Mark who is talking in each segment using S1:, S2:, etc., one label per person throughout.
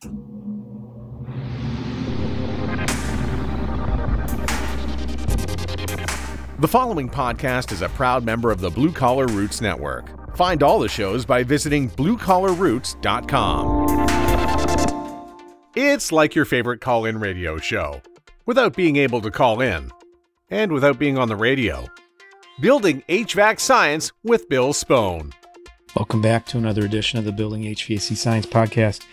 S1: The following podcast is a proud member of the Blue Collar Roots Network. Find all the shows by visiting bluecollarroots.com. It's like your favorite call in radio show, without being able to call in, and without being on the radio. Building HVAC Science with Bill Spohn.
S2: Welcome back to another edition of the Building HVAC Science Podcast.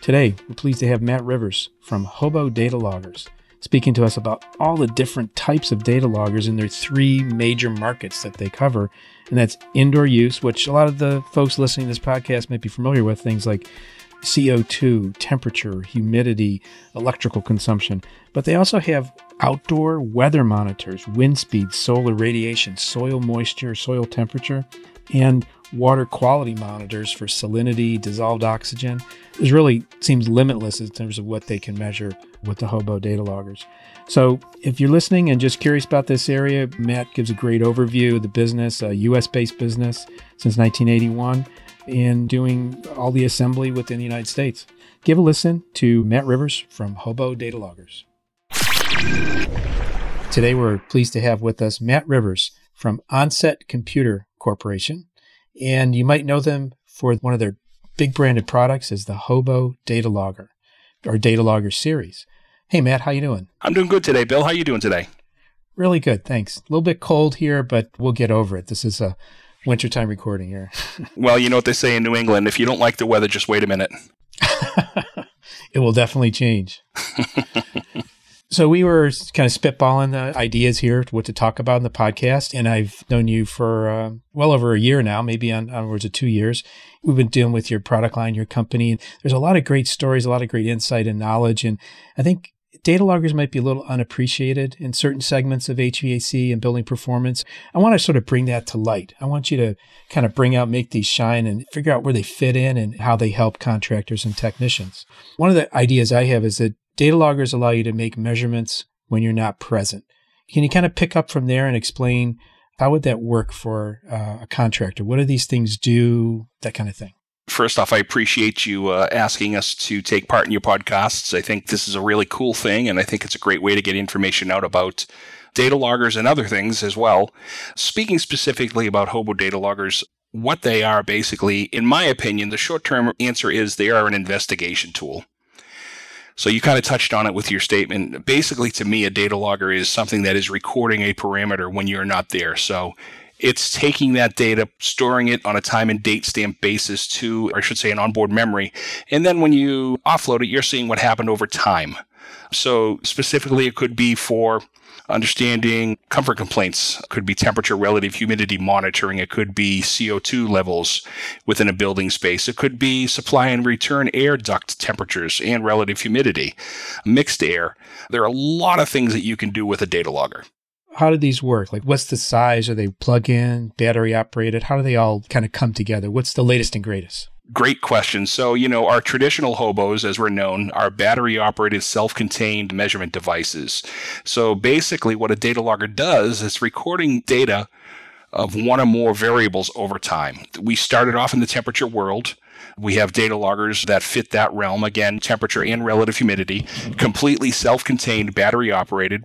S2: Today, we're pleased to have Matt Rivers from Hobo Data Loggers speaking to us about all the different types of data loggers in their three major markets that they cover. And that's indoor use, which a lot of the folks listening to this podcast might be familiar with, things like CO2, temperature, humidity, electrical consumption. But they also have outdoor weather monitors, wind speed, solar radiation, soil moisture, soil temperature, and water quality monitors for salinity, dissolved oxygen. It really seems limitless in terms of what they can measure with the Hobo data loggers. So, if you're listening and just curious about this area, Matt gives a great overview of the business, a US based business since 1981, and doing all the assembly within the United States. Give a listen to Matt Rivers from Hobo Data Loggers. Today, we're pleased to have with us Matt Rivers from Onset Computer Corporation. And you might know them for one of their big branded products is the Hobo Data Logger or Data Logger series. Hey Matt, how you doing?
S3: I'm doing good today, Bill. How you doing today?
S2: Really good, thanks. A little bit cold here, but we'll get over it. This is a wintertime recording here.
S3: well, you know what they say in New England, if you don't like the weather, just wait a minute.
S2: it will definitely change. So we were kind of spitballing the ideas here, what to talk about in the podcast, and I've known you for uh, well over a year now, maybe on onwards of two years. We've been dealing with your product line, your company. And there's a lot of great stories, a lot of great insight and knowledge, and I think data loggers might be a little unappreciated in certain segments of HVAC and building performance. I want to sort of bring that to light. I want you to kind of bring out, make these shine and figure out where they fit in and how they help contractors and technicians. One of the ideas I have is that Data loggers allow you to make measurements when you're not present. Can you kind of pick up from there and explain how would that work for uh, a contractor? What do these things do? That kind of thing.
S3: First off, I appreciate you uh, asking us to take part in your podcasts. I think this is a really cool thing, and I think it's a great way to get information out about data loggers and other things as well. Speaking specifically about Hobo data loggers, what they are basically, in my opinion, the short term answer is they are an investigation tool. So you kind of touched on it with your statement. Basically, to me, a data logger is something that is recording a parameter when you're not there. So it's taking that data, storing it on a time and date stamp basis to, I should say, an onboard memory. And then when you offload it, you're seeing what happened over time. So specifically, it could be for understanding comfort complaints. It could be temperature, relative humidity monitoring. It could be CO2 levels within a building space. It could be supply and return air duct temperatures and relative humidity, mixed air. There are a lot of things that you can do with a data logger.
S2: How do these work? Like, what's the size? Are they plug in, battery operated? How do they all kind of come together? What's the latest and greatest?
S3: Great question. So, you know, our traditional hobos, as we're known, are battery operated, self contained measurement devices. So, basically, what a data logger does is recording data of one or more variables over time. We started off in the temperature world. We have data loggers that fit that realm. Again, temperature and relative humidity, completely self contained, battery operated,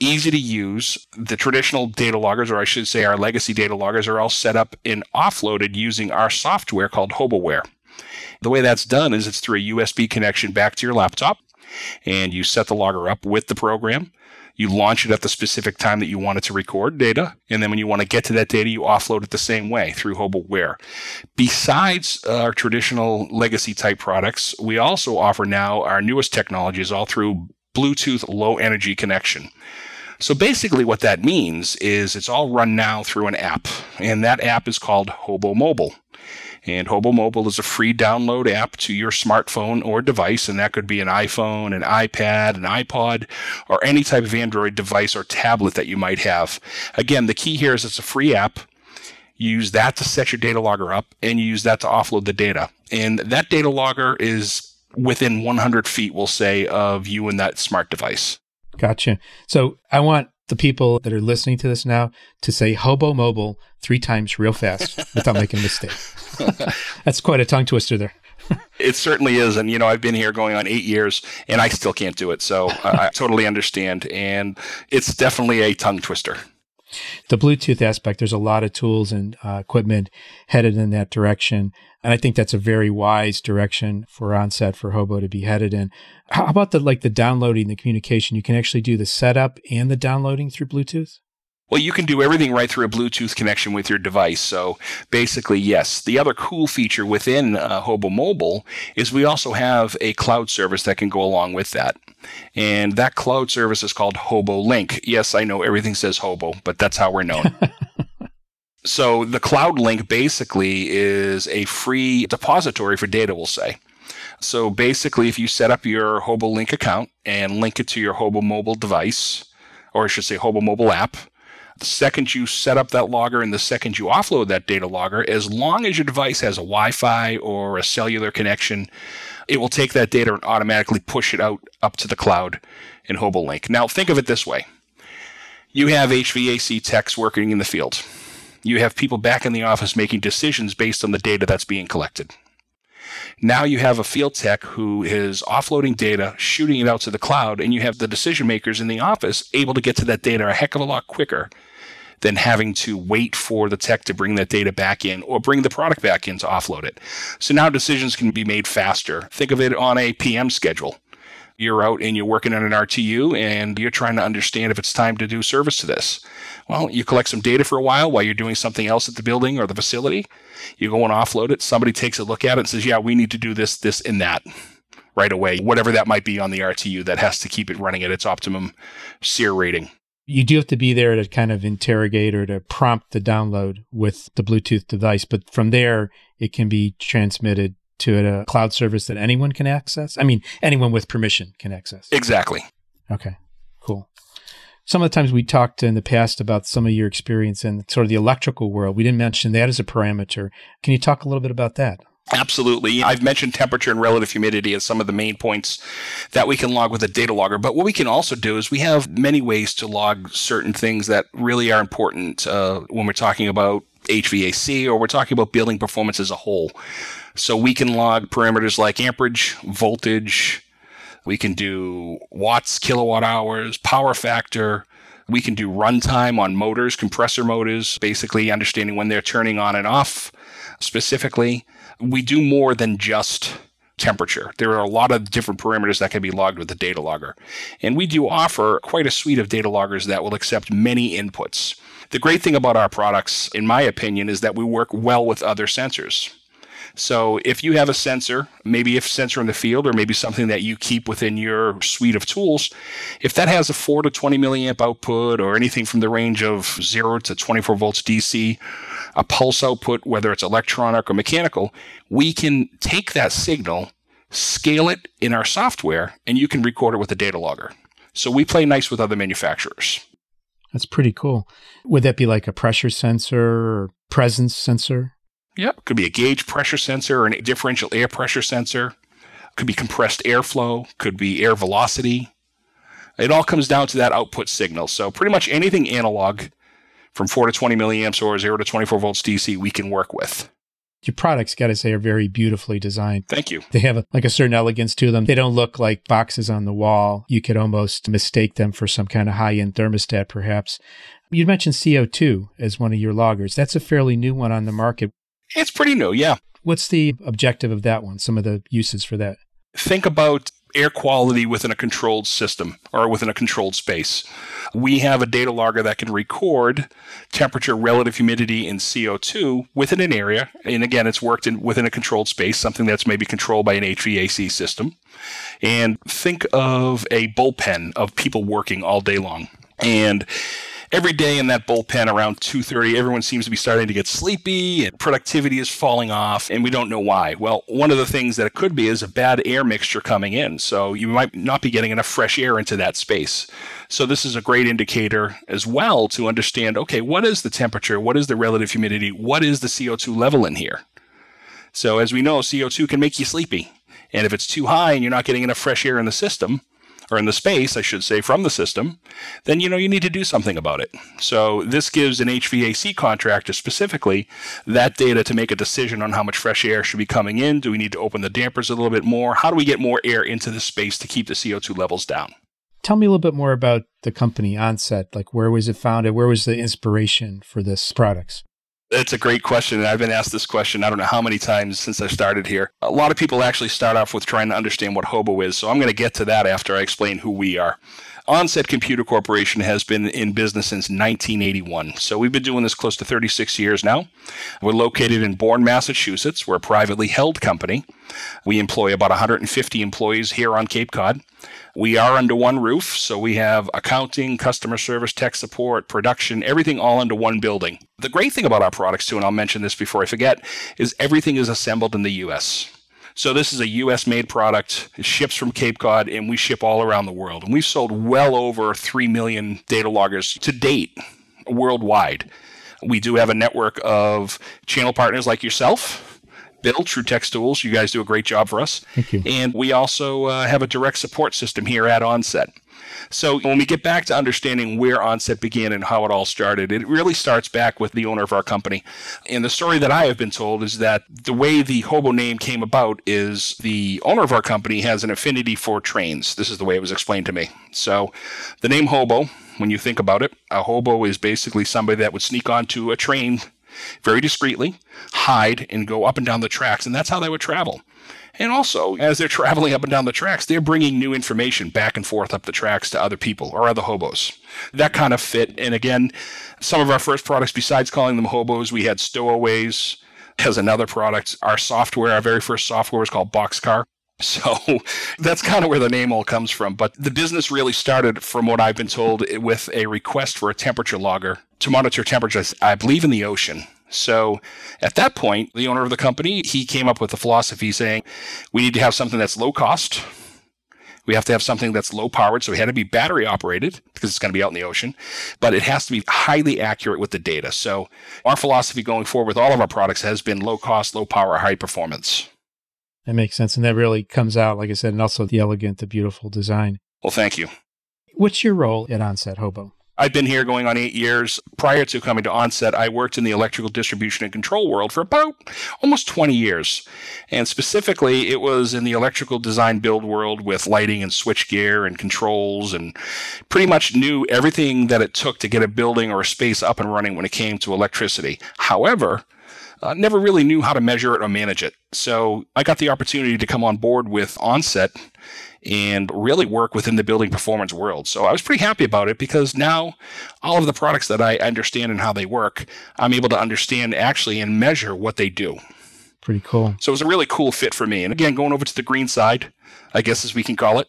S3: easy to use. The traditional data loggers, or I should say our legacy data loggers, are all set up and offloaded using our software called HoboWare. The way that's done is it's through a USB connection back to your laptop, and you set the logger up with the program. You launch it at the specific time that you want it to record data. And then when you want to get to that data, you offload it the same way through HoboWare. Besides our traditional legacy type products, we also offer now our newest technologies all through Bluetooth low energy connection. So basically, what that means is it's all run now through an app, and that app is called Hobo Mobile. And Hobo Mobile is a free download app to your smartphone or device, and that could be an iPhone, an iPad, an iPod, or any type of Android device or tablet that you might have. Again, the key here is it's a free app. You use that to set your data logger up, and you use that to offload the data. And that data logger is within 100 feet, we'll say, of you and that smart device.
S2: Gotcha. So I want the people that are listening to this now to say hobo mobile three times real fast without making a mistake. That's quite a tongue twister there.
S3: it certainly is. And, you know, I've been here going on eight years and I still can't do it. So I, I totally understand. And it's definitely a tongue twister.
S2: The Bluetooth aspect, there's a lot of tools and uh, equipment headed in that direction. And I think that's a very wise direction for onset for Hobo to be headed in. How about the like the downloading, the communication? You can actually do the setup and the downloading through Bluetooth?
S3: Well, you can do everything right through a Bluetooth connection with your device. So basically, yes. The other cool feature within uh, Hobo Mobile is we also have a cloud service that can go along with that. And that cloud service is called Hobo Link. Yes, I know everything says Hobo, but that's how we're known. so the Cloud Link basically is a free depository for data, we'll say. So basically, if you set up your Hobo Link account and link it to your Hobo mobile device, or I should say Hobo mobile app, the second you set up that logger and the second you offload that data logger, as long as your device has a Wi Fi or a cellular connection, it will take that data and automatically push it out up to the cloud in HoboLink. Now, think of it this way you have HVAC techs working in the field, you have people back in the office making decisions based on the data that's being collected. Now you have a field tech who is offloading data, shooting it out to the cloud, and you have the decision makers in the office able to get to that data a heck of a lot quicker than having to wait for the tech to bring that data back in or bring the product back in to offload it. So now decisions can be made faster. Think of it on a PM schedule. You're out and you're working on an RTU and you're trying to understand if it's time to do service to this. Well, you collect some data for a while while you're doing something else at the building or the facility. You go and offload it. Somebody takes a look at it and says, yeah, we need to do this, this, and that right away, whatever that might be on the RTU that has to keep it running at its optimum SEER rating.
S2: You do have to be there to kind of interrogate or to prompt the download with the Bluetooth device, but from there, it can be transmitted to a cloud service that anyone can access. I mean, anyone with permission can access.
S3: Exactly.
S2: Okay, cool some of the times we talked in the past about some of your experience in sort of the electrical world. We didn't mention that as a parameter. Can you talk a little bit about that?
S3: Absolutely. I've mentioned temperature and relative humidity as some of the main points that we can log with a data logger. But what we can also do is we have many ways to log certain things that really are important uh, when we're talking about HVAC or we're talking about building performance as a whole. So we can log parameters like amperage, voltage, we can do watts, kilowatt hours, power factor. We can do runtime on motors, compressor motors, basically understanding when they're turning on and off specifically. We do more than just temperature. There are a lot of different parameters that can be logged with the data logger. And we do offer quite a suite of data loggers that will accept many inputs. The great thing about our products, in my opinion, is that we work well with other sensors. So if you have a sensor, maybe a sensor in the field or maybe something that you keep within your suite of tools, if that has a 4 to 20 milliamp output or anything from the range of 0 to 24 volts DC, a pulse output, whether it's electronic or mechanical, we can take that signal, scale it in our software, and you can record it with a data logger. So we play nice with other manufacturers.
S2: That's pretty cool. Would that be like a pressure sensor or presence sensor?
S3: Yep. Could be a gauge pressure sensor or a differential air pressure sensor. Could be compressed airflow. Could be air velocity. It all comes down to that output signal. So pretty much anything analog from 4 to 20 milliamps or 0 to 24 volts DC we can work with.
S2: Your products, got to say, are very beautifully designed.
S3: Thank you.
S2: They have a, like a certain elegance to them. They don't look like boxes on the wall. You could almost mistake them for some kind of high end thermostat, perhaps. You mentioned CO2 as one of your loggers. That's a fairly new one on the market.
S3: It's pretty new, yeah.
S2: What's the objective of that one? Some of the uses for that?
S3: Think about air quality within a controlled system or within a controlled space. We have a data logger that can record temperature, relative humidity, and CO2 within an area. And again, it's worked in within a controlled space, something that's maybe controlled by an HVAC system. And think of a bullpen of people working all day long. And every day in that bullpen around 2.30 everyone seems to be starting to get sleepy and productivity is falling off and we don't know why. Well one of the things that it could be is a bad air mixture coming in so you might not be getting enough fresh air into that space. So this is a great indicator as well to understand okay what is the temperature? What is the relative humidity? What is the co2 level in here? So as we know co2 can make you sleepy and if it's too high and you're not getting enough fresh air in the system or in the space, I should say, from the system, then you know you need to do something about it. So this gives an HVAC contractor specifically that data to make a decision on how much fresh air should be coming in. Do we need to open the dampers a little bit more? How do we get more air into the space to keep the CO2 levels down?
S2: Tell me a little bit more about the company Onset. Like, where was it founded? Where was the inspiration for this products?
S3: It's a great question. And I've been asked this question, I don't know how many times since I started here. A lot of people actually start off with trying to understand what Hobo is. So I'm going to get to that after I explain who we are. Onset Computer Corporation has been in business since 1981. So we've been doing this close to 36 years now. We're located in Bourne, Massachusetts. We're a privately held company. We employ about 150 employees here on Cape Cod. We are under one roof, so we have accounting, customer service, tech support, production, everything all under one building. The great thing about our products, too, and I'll mention this before I forget, is everything is assembled in the US. So this is a US made product. It ships from Cape Cod and we ship all around the world. And we've sold well over 3 million data loggers to date worldwide. We do have a network of channel partners like yourself. Bill, True Tech Tools, you guys do a great job for us.
S2: Thank you.
S3: And we also uh, have a direct support system here at Onset. So when we get back to understanding where Onset began and how it all started, it really starts back with the owner of our company. And the story that I have been told is that the way the Hobo name came about is the owner of our company has an affinity for trains. This is the way it was explained to me. So the name Hobo, when you think about it, a hobo is basically somebody that would sneak onto a train very discreetly, hide, and go up and down the tracks. And that's how they would travel. And also, as they're traveling up and down the tracks, they're bringing new information back and forth up the tracks to other people or other hobos. That kind of fit. And again, some of our first products, besides calling them hobos, we had stowaways as another product. Our software, our very first software was called Boxcar. So that's kind of where the name all comes from. But the business really started, from what I've been told, with a request for a temperature logger to monitor temperatures, I believe, in the ocean. So at that point, the owner of the company, he came up with a philosophy saying, we need to have something that's low cost. We have to have something that's low powered. So it had to be battery operated because it's going to be out in the ocean, but it has to be highly accurate with the data. So our philosophy going forward with all of our products has been low cost, low power, high performance.
S2: That makes sense. And that really comes out, like I said, and also the elegant, the beautiful design.
S3: Well, thank you.
S2: What's your role at Onset Hobo?
S3: I've been here going on eight years. Prior to coming to Onset, I worked in the electrical distribution and control world for about almost 20 years. And specifically, it was in the electrical design build world with lighting and switchgear and controls and pretty much knew everything that it took to get a building or a space up and running when it came to electricity. However, uh, never really knew how to measure it or manage it. So I got the opportunity to come on board with Onset and really work within the building performance world. So I was pretty happy about it because now all of the products that I understand and how they work, I'm able to understand actually and measure what they do.
S2: Pretty cool.
S3: So it was a really cool fit for me. And again, going over to the green side, I guess as we can call it,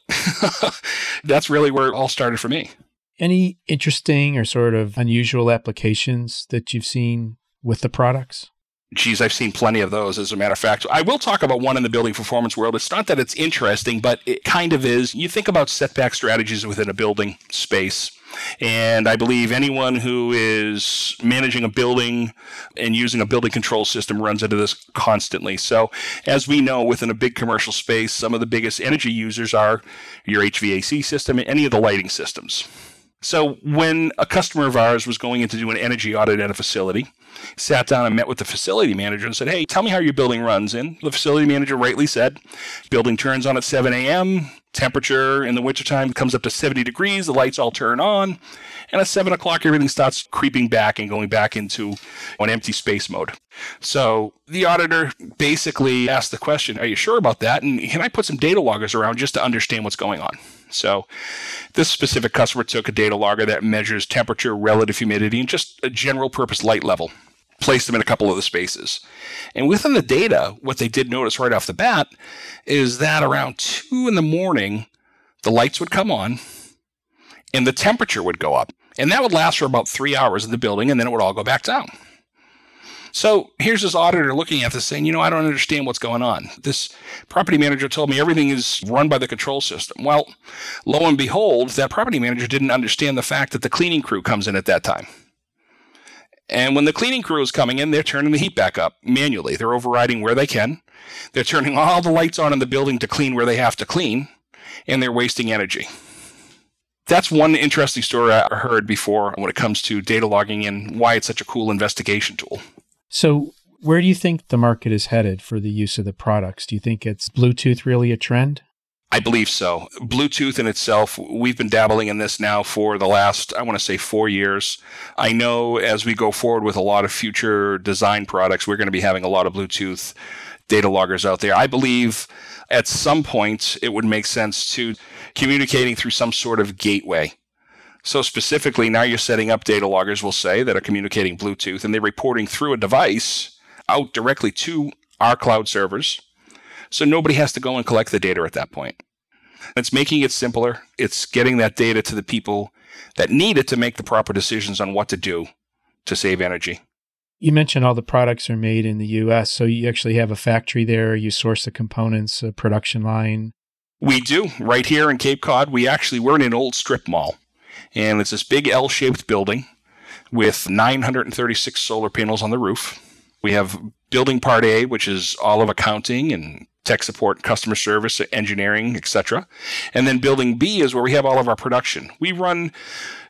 S3: that's really where it all started for me.
S2: Any interesting or sort of unusual applications that you've seen with the products?
S3: Geez, I've seen plenty of those, as a matter of fact. I will talk about one in the building performance world. It's not that it's interesting, but it kind of is. You think about setback strategies within a building space. And I believe anyone who is managing a building and using a building control system runs into this constantly. So, as we know, within a big commercial space, some of the biggest energy users are your HVAC system and any of the lighting systems. So, when a customer of ours was going in to do an energy audit at a facility, sat down and met with the facility manager and said, Hey, tell me how your building runs. And the facility manager rightly said, Building turns on at 7 a.m., temperature in the wintertime comes up to 70 degrees, the lights all turn on. And at 7 o'clock, everything starts creeping back and going back into an empty space mode. So the auditor basically asked the question, Are you sure about that? And can I put some data loggers around just to understand what's going on? So this specific customer took a data logger that measures temperature, relative humidity, and just a general purpose light level placed them in a couple of the spaces. And within the data, what they did notice right off the bat is that around two in the morning, the lights would come on and the temperature would go up. And that would last for about three hours in the building and then it would all go back down. So here's this auditor looking at this saying, you know, I don't understand what's going on. This property manager told me everything is run by the control system. Well, lo and behold, that property manager didn't understand the fact that the cleaning crew comes in at that time. And when the cleaning crew is coming in, they're turning the heat back up manually. They're overriding where they can. They're turning all the lights on in the building to clean where they have to clean, and they're wasting energy. That's one interesting story I heard before when it comes to data logging and why it's such a cool investigation tool.
S2: So, where do you think the market is headed for the use of the products? Do you think it's Bluetooth really a trend?
S3: I believe so. Bluetooth in itself, we've been dabbling in this now for the last, I want to say, four years. I know as we go forward with a lot of future design products, we're going to be having a lot of Bluetooth data loggers out there. I believe at some point it would make sense to communicating through some sort of gateway. So specifically, now you're setting up data loggers, we'll say, that are communicating Bluetooth and they're reporting through a device out directly to our cloud servers so nobody has to go and collect the data at that point. It's making it simpler. It's getting that data to the people that need it to make the proper decisions on what to do to save energy.
S2: You mentioned all the products are made in the US, so you actually have a factory there, you source the components, a production line.
S3: We do. Right here in Cape Cod, we actually we're in an old strip mall. And it's this big L-shaped building with 936 solar panels on the roof. We have building part A, which is all of accounting and tech support, customer service, engineering, etc. And then building B is where we have all of our production. We run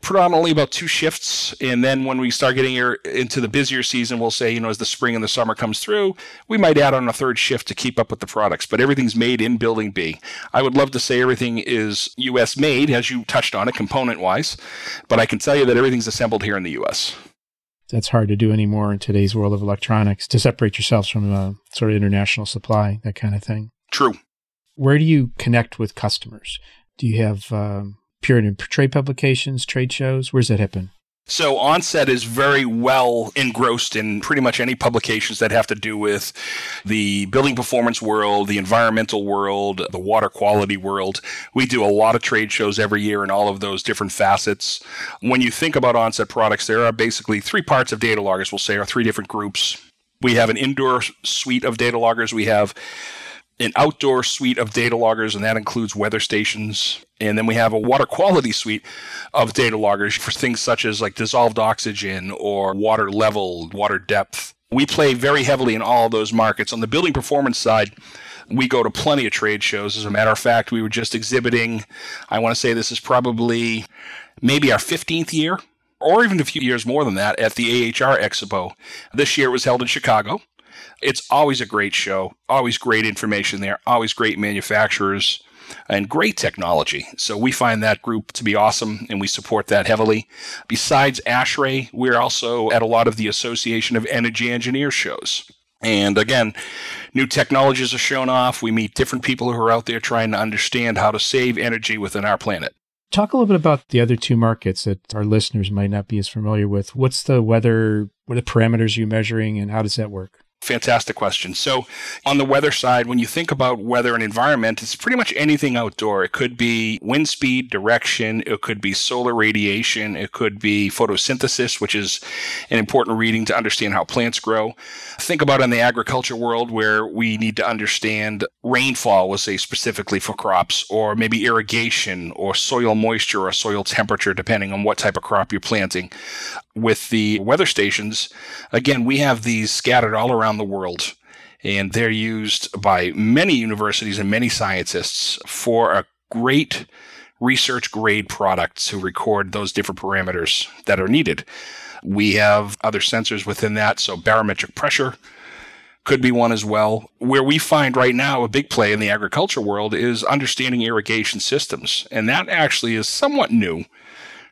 S3: predominantly about two shifts, and then when we start getting into the busier season, we'll say, you know, as the spring and the summer comes through, we might add on a third shift to keep up with the products. But everything's made in building B. I would love to say everything is U.S. made, as you touched on it, component wise, but I can tell you that everything's assembled here in the U.S
S2: that's hard to do anymore in today's world of electronics to separate yourselves from a uh, sort of international supply, that kind of thing.
S3: True.
S2: Where do you connect with customers? Do you have um, period trade publications, trade shows? Where's that happen?
S3: So Onset is very well engrossed in pretty much any publications that have to do with the building performance world, the environmental world, the water quality world. We do a lot of trade shows every year in all of those different facets. When you think about Onset products, there are basically three parts of data loggers, we'll say, or three different groups. We have an indoor suite of data loggers. We have an outdoor suite of data loggers, and that includes weather stations. And then we have a water quality suite of data loggers for things such as like dissolved oxygen or water level, water depth. We play very heavily in all those markets. On the building performance side, we go to plenty of trade shows. As a matter of fact, we were just exhibiting, I want to say this is probably maybe our 15th year, or even a few years more than that, at the AHR Expo. This year it was held in Chicago. It's always a great show, always great information there, always great manufacturers and great technology. So we find that group to be awesome and we support that heavily. Besides ASHRAE, we're also at a lot of the Association of Energy Engineers shows. And again, new technologies are shown off. We meet different people who are out there trying to understand how to save energy within our planet.
S2: Talk a little bit about the other two markets that our listeners might not be as familiar with. What's the weather? What are the parameters you're measuring, and how does that work?
S3: Fantastic question. So, on the weather side, when you think about weather and environment, it's pretty much anything outdoor. It could be wind speed, direction, it could be solar radiation, it could be photosynthesis, which is an important reading to understand how plants grow. Think about in the agriculture world where we need to understand rainfall, we'll say specifically for crops, or maybe irrigation, or soil moisture, or soil temperature, depending on what type of crop you're planting. With the weather stations, again, we have these scattered all around the world. And they're used by many universities and many scientists for a great research grade product to record those different parameters that are needed. We have other sensors within that, so barometric pressure could be one as well. Where we find right now a big play in the agriculture world is understanding irrigation systems. And that actually is somewhat new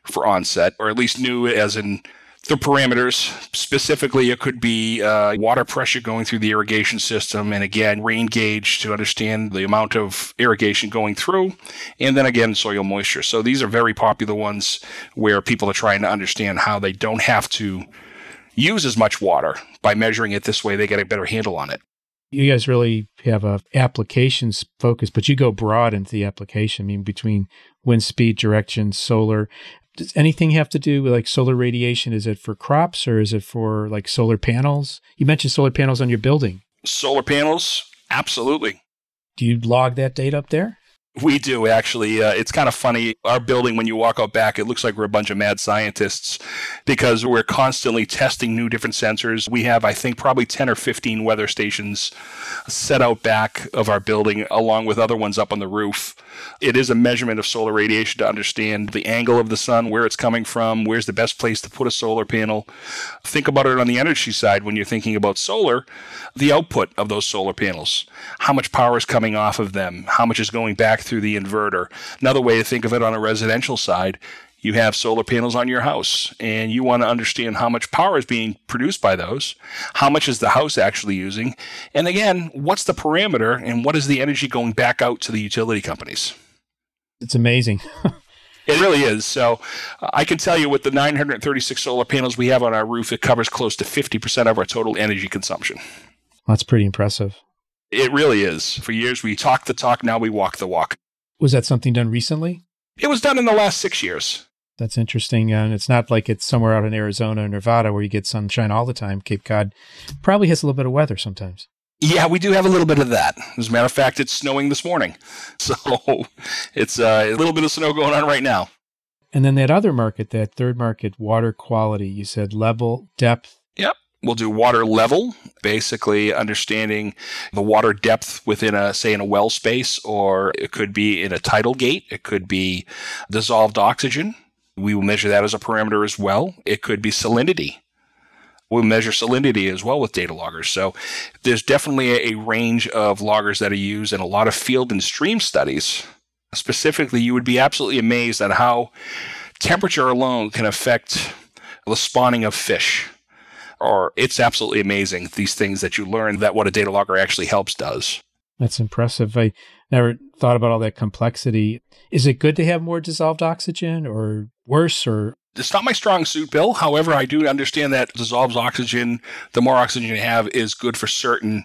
S3: for onset, or at least new as in the parameters. Specifically, it could be uh, water pressure going through the irrigation system, and again, rain gauge to understand the amount of irrigation going through, and then again, soil moisture. So these are very popular ones where people are trying to understand how they don't have to use as much water by measuring it this way. They get a better handle on it.
S2: You guys really have a applications focus, but you go broad into the application. I mean, between wind speed, direction, solar does anything have to do with like solar radiation? Is it for crops or is it for like solar panels? You mentioned solar panels on your building.
S3: Solar panels, absolutely.
S2: Do you log that data up there?
S3: We do actually. Uh, it's kind of funny. Our building, when you walk out back, it looks like we're a bunch of mad scientists because we're constantly testing new different sensors. We have, I think, probably 10 or 15 weather stations set out back of our building, along with other ones up on the roof. It is a measurement of solar radiation to understand the angle of the sun, where it's coming from, where's the best place to put a solar panel. Think about it on the energy side when you're thinking about solar, the output of those solar panels, how much power is coming off of them, how much is going back through the inverter. Another way to think of it on a residential side, you have solar panels on your house and you want to understand how much power is being produced by those, how much is the house actually using, and again, what's the parameter and what is the energy going back out to the utility companies.
S2: It's amazing.
S3: It really is. So uh, I can tell you with the 936 solar panels we have on our roof, it covers close to 50% of our total energy consumption.
S2: That's pretty impressive.
S3: It really is. For years, we talked the talk, now we walk the walk.
S2: Was that something done recently?
S3: It was done in the last six years.
S2: That's interesting. And it's not like it's somewhere out in Arizona or Nevada where you get sunshine all the time. Cape Cod probably has a little bit of weather sometimes.
S3: Yeah, we do have a little bit of that. As a matter of fact, it's snowing this morning. So it's uh, a little bit of snow going on right now.
S2: And then that other market, that third market, water quality, you said level, depth.
S3: Yep. We'll do water level, basically understanding the water depth within a, say, in a well space, or it could be in a tidal gate. It could be dissolved oxygen. We will measure that as a parameter as well. It could be salinity. We'll measure salinity as well with data loggers. So there's definitely a, range of loggers that are used in a lot of field and stream studies. Specifically, you would be absolutely amazed at how temperature alone can affect the spawning of fish. Or it's absolutely amazing these things that you learn that what a data logger actually helps does.
S2: That's impressive. I never thought about all that complexity. Is it good to have more dissolved oxygen or worse or
S3: it's not my strong suit, Bill. However, I do understand that dissolves oxygen, the more oxygen you have is good for certain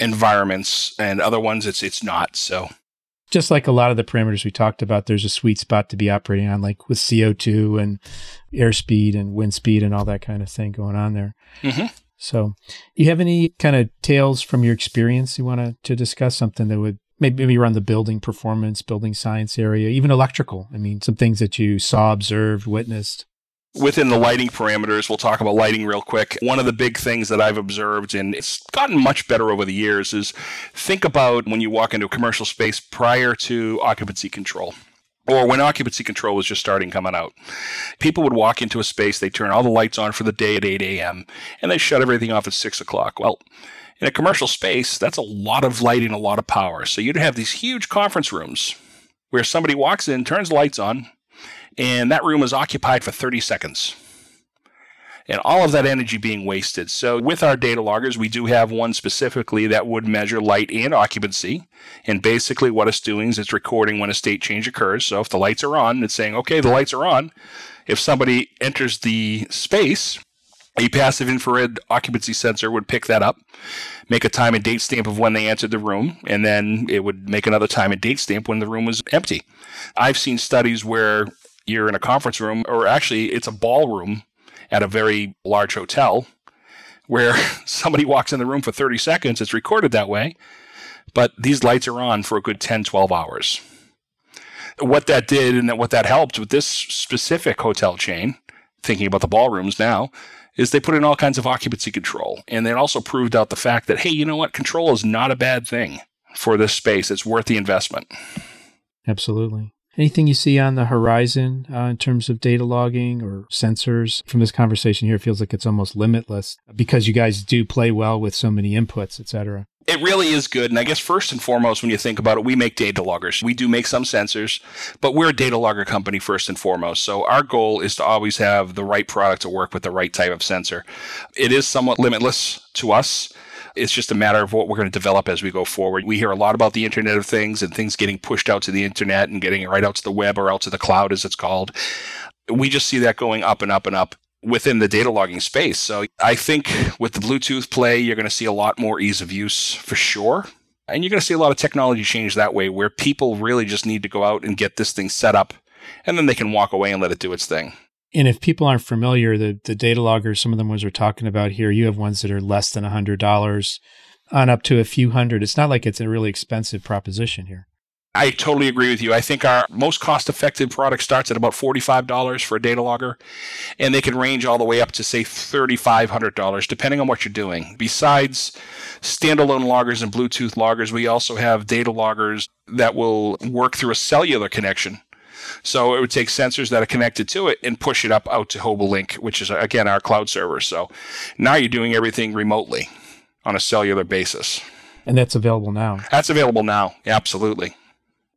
S3: environments and other ones it's it's not. So
S2: just like a lot of the parameters we talked about, there's a sweet spot to be operating on, like with CO2 and airspeed and wind speed and all that kind of thing going on there. Mm-hmm. So, you have any kind of tales from your experience you want to, to discuss? Something that would maybe, maybe around the building performance, building science area, even electrical. I mean, some things that you saw, observed, witnessed.
S3: Within the lighting parameters, we'll talk about lighting real quick. One of the big things that I've observed, and it's gotten much better over the years, is think about when you walk into a commercial space prior to occupancy control or when occupancy control was just starting coming out. People would walk into a space, they turn all the lights on for the day at 8 a.m., and they shut everything off at 6 o'clock. Well, in a commercial space, that's a lot of lighting, a lot of power. So you'd have these huge conference rooms where somebody walks in, turns lights on, and that room is occupied for 30 seconds. And all of that energy being wasted. So, with our data loggers, we do have one specifically that would measure light and occupancy. And basically, what it's doing is it's recording when a state change occurs. So, if the lights are on, it's saying, okay, the lights are on. If somebody enters the space, a passive infrared occupancy sensor would pick that up, make a time and date stamp of when they entered the room, and then it would make another time and date stamp when the room was empty. I've seen studies where you're in a conference room, or actually, it's a ballroom at a very large hotel where somebody walks in the room for 30 seconds. It's recorded that way, but these lights are on for a good 10, 12 hours. What that did and what that helped with this specific hotel chain, thinking about the ballrooms now, is they put in all kinds of occupancy control. And they also proved out the fact that, hey, you know what? Control is not a bad thing for this space. It's worth the investment.
S2: Absolutely. Anything you see on the horizon uh, in terms of data logging or sensors from this conversation here feels like it's almost limitless because you guys do play well with so many inputs, et cetera.
S3: It really is good. And I guess first and foremost, when you think about it, we make data loggers. We do make some sensors, but we're a data logger company first and foremost. So our goal is to always have the right product to work with the right type of sensor. It is somewhat limitless to us. It's just a matter of what we're going to develop as we go forward. We hear a lot about the Internet of Things and things getting pushed out to the Internet and getting right out to the web or out to the cloud, as it's called. We just see that going up and up and up within the data logging space. So I think with the Bluetooth play, you're going to see a lot more ease of use for sure. And you're going to see a lot of technology change that way where people really just need to go out and get this thing set up and then they can walk away and let it do its thing.
S2: And if people aren't familiar, the, the data loggers, some of them ones we're talking about here, you have ones that are less than $100 on up to a few hundred. It's not like it's a really expensive proposition here.
S3: I totally agree with you. I think our most cost effective product starts at about $45 for a data logger, and they can range all the way up to, say, $3,500, depending on what you're doing. Besides standalone loggers and Bluetooth loggers, we also have data loggers that will work through a cellular connection. So it would take sensors that are connected to it and push it up out to HoboLink, which is, again, our cloud server. So now you're doing everything remotely on a cellular basis.
S2: And that's available now.
S3: That's available now. Absolutely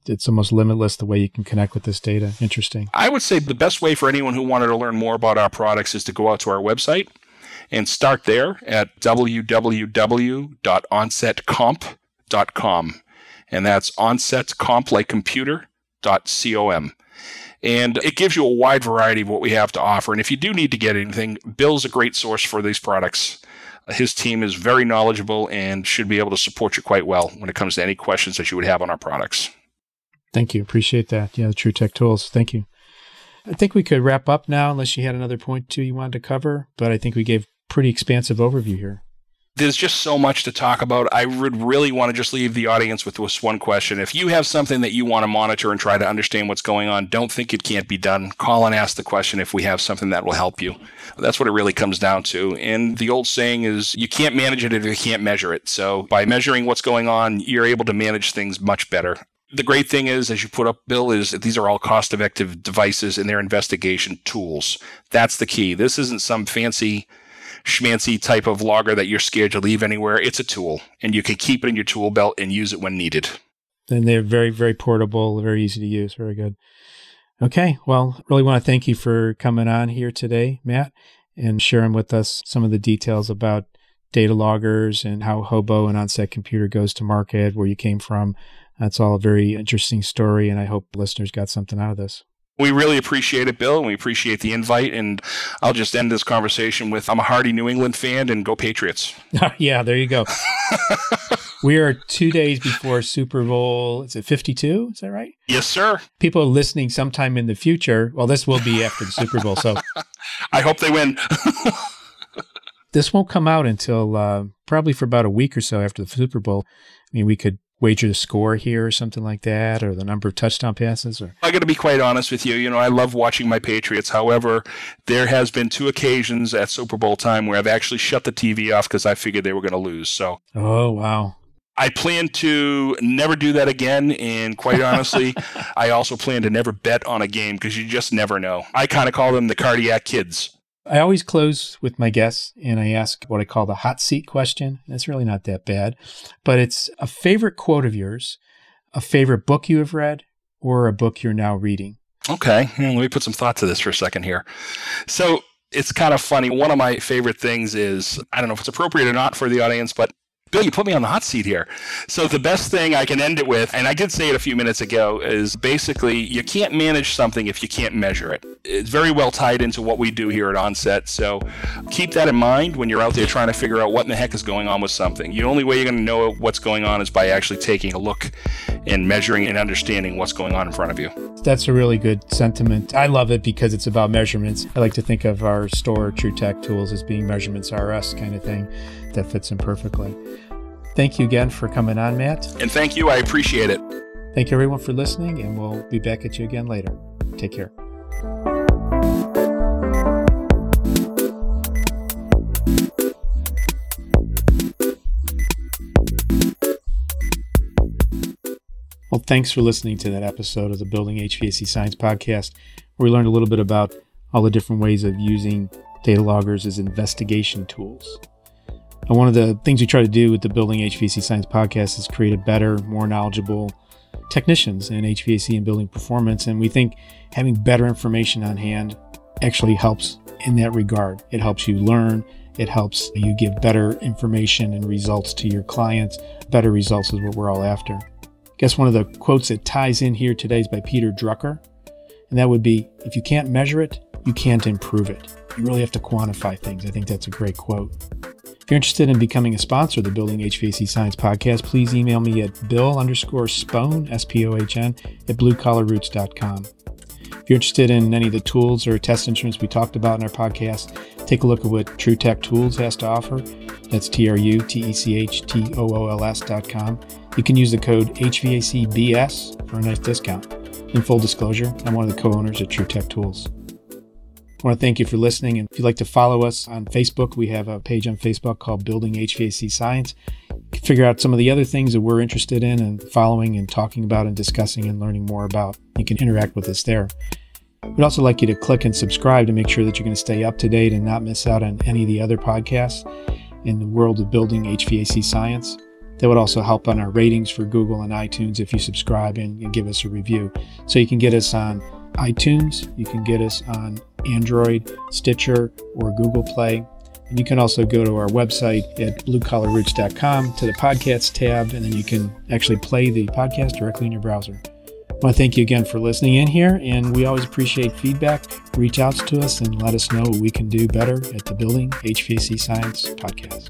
S2: it's almost limitless the way you can connect with this data. Interesting.
S3: I would say the best way for anyone who wanted to learn more about our products is to go out to our website and start there at www.onsetcomp.com. And that's onsetcomp like computer.com. And it gives you a wide variety of what we have to offer. And if you do need to get anything, Bill's a great source for these products. His team is very knowledgeable and should be able to support you quite well when it comes to any questions that you would have on our products.
S2: Thank you. Appreciate that. Yeah, the True Tech Tools. Thank you. I think we could wrap up now, unless you had another point too you wanted to cover. But I think we gave pretty expansive overview here.
S3: There's just so much to talk about. I would really want to just leave the audience with this one question. If you have something that you want to monitor and try to understand what's going on, don't think it can't be done. Call and ask the question if we have something that will help you. That's what it really comes down to. And the old saying is you can't manage it if you can't measure it. So by measuring what's going on, you're able to manage things much better. The great thing is, as you put up, Bill, is these are all cost effective devices and they're investigation tools. That's the key. This isn't some fancy schmancy type of logger that you're scared to leave anywhere. It's a tool and you can keep it in your tool belt and use it when needed.
S2: And they're very, very portable, very easy to use. Very good. Okay. Well, really want to thank you for coming on here today, Matt, and sharing with us some of the details about data loggers and how Hobo and Onset Computer goes to market, where you came from, that's all a very interesting story, and I hope listeners got something out of this.
S3: We really appreciate it, Bill, and we appreciate the invite. And I'll just end this conversation with I'm a hardy New England fan and go Patriots.
S2: yeah, there you go. we are two days before Super Bowl. Is it 52? Is that right?
S3: Yes, sir.
S2: People are listening sometime in the future. Well, this will be after the Super Bowl. So
S3: I hope they win.
S2: this won't come out until uh, probably for about a week or so after the Super Bowl. I mean, we could wager the score here or something like that or the number of touchdown passes or
S3: I got to be quite honest with you you know I love watching my Patriots however there has been two occasions at Super Bowl time where I've actually shut the TV off cuz I figured they were going to lose so
S2: Oh wow
S3: I plan to never do that again. And quite honestly, I also plan to never bet on a game because you just never know. I kind of call them the cardiac kids.
S2: I always close with my guests and I ask what I call the hot seat question. That's really not that bad, but it's a favorite quote of yours, a favorite book you have read, or a book you're now reading.
S3: Okay, hmm, let me put some thought to this for a second here. So it's kind of funny. One of my favorite things is I don't know if it's appropriate or not for the audience, but Bill, you put me on the hot seat here. So the best thing I can end it with, and I did say it a few minutes ago, is basically you can't manage something if you can't measure it. It's very well tied into what we do here at Onset. So keep that in mind when you're out there trying to figure out what in the heck is going on with something. The only way you're going to know what's going on is by actually taking a look and measuring and understanding what's going on in front of you.
S2: That's a really good sentiment. I love it because it's about measurements. I like to think of our store, True Tech Tools, as being measurements RS kind of thing that fits in perfectly. Thank you again for coming on, Matt.
S3: And thank you. I appreciate it.
S2: Thank you, everyone, for listening, and we'll be back at you again later. Take care. Well, thanks for listening to that episode of the Building HVAC Science podcast, where we learned a little bit about all the different ways of using data loggers as investigation tools. And one of the things we try to do with the Building HVAC Science podcast is create a better, more knowledgeable technicians in HVAC and building performance. And we think having better information on hand actually helps in that regard. It helps you learn, it helps you give better information and results to your clients. Better results is what we're all after. I guess one of the quotes that ties in here today is by Peter Drucker. And that would be if you can't measure it, you can't improve it. You really have to quantify things. I think that's a great quote. If you're interested in becoming a sponsor of the Building HVAC Science podcast, please email me at bill underscore spohn, S P O H N, at bluecollarroots.com. If you're interested in any of the tools or test instruments we talked about in our podcast, take a look at what True Tech Tools has to offer. That's T R U T E C H T O O L S dot com. You can use the code HVACBS for a nice discount. In full disclosure, I'm one of the co owners at TrueTech Tools. I want to thank you for listening. And if you'd like to follow us on Facebook, we have a page on Facebook called Building HVAC Science. Figure out some of the other things that we're interested in and following and talking about and discussing and learning more about. You can interact with us there. We'd also like you to click and subscribe to make sure that you're going to stay up to date and not miss out on any of the other podcasts in the world of building HVAC science. That would also help on our ratings for Google and iTunes if you subscribe and, and give us a review. So you can get us on iTunes, you can get us on Android, Stitcher, or Google Play. And you can also go to our website at bluecollarroots.com to the podcast tab, and then you can actually play the podcast directly in your browser. I want to thank you again for listening in here, and we always appreciate feedback. Reach out to us and let us know what we can do better at the Building HVAC Science podcast.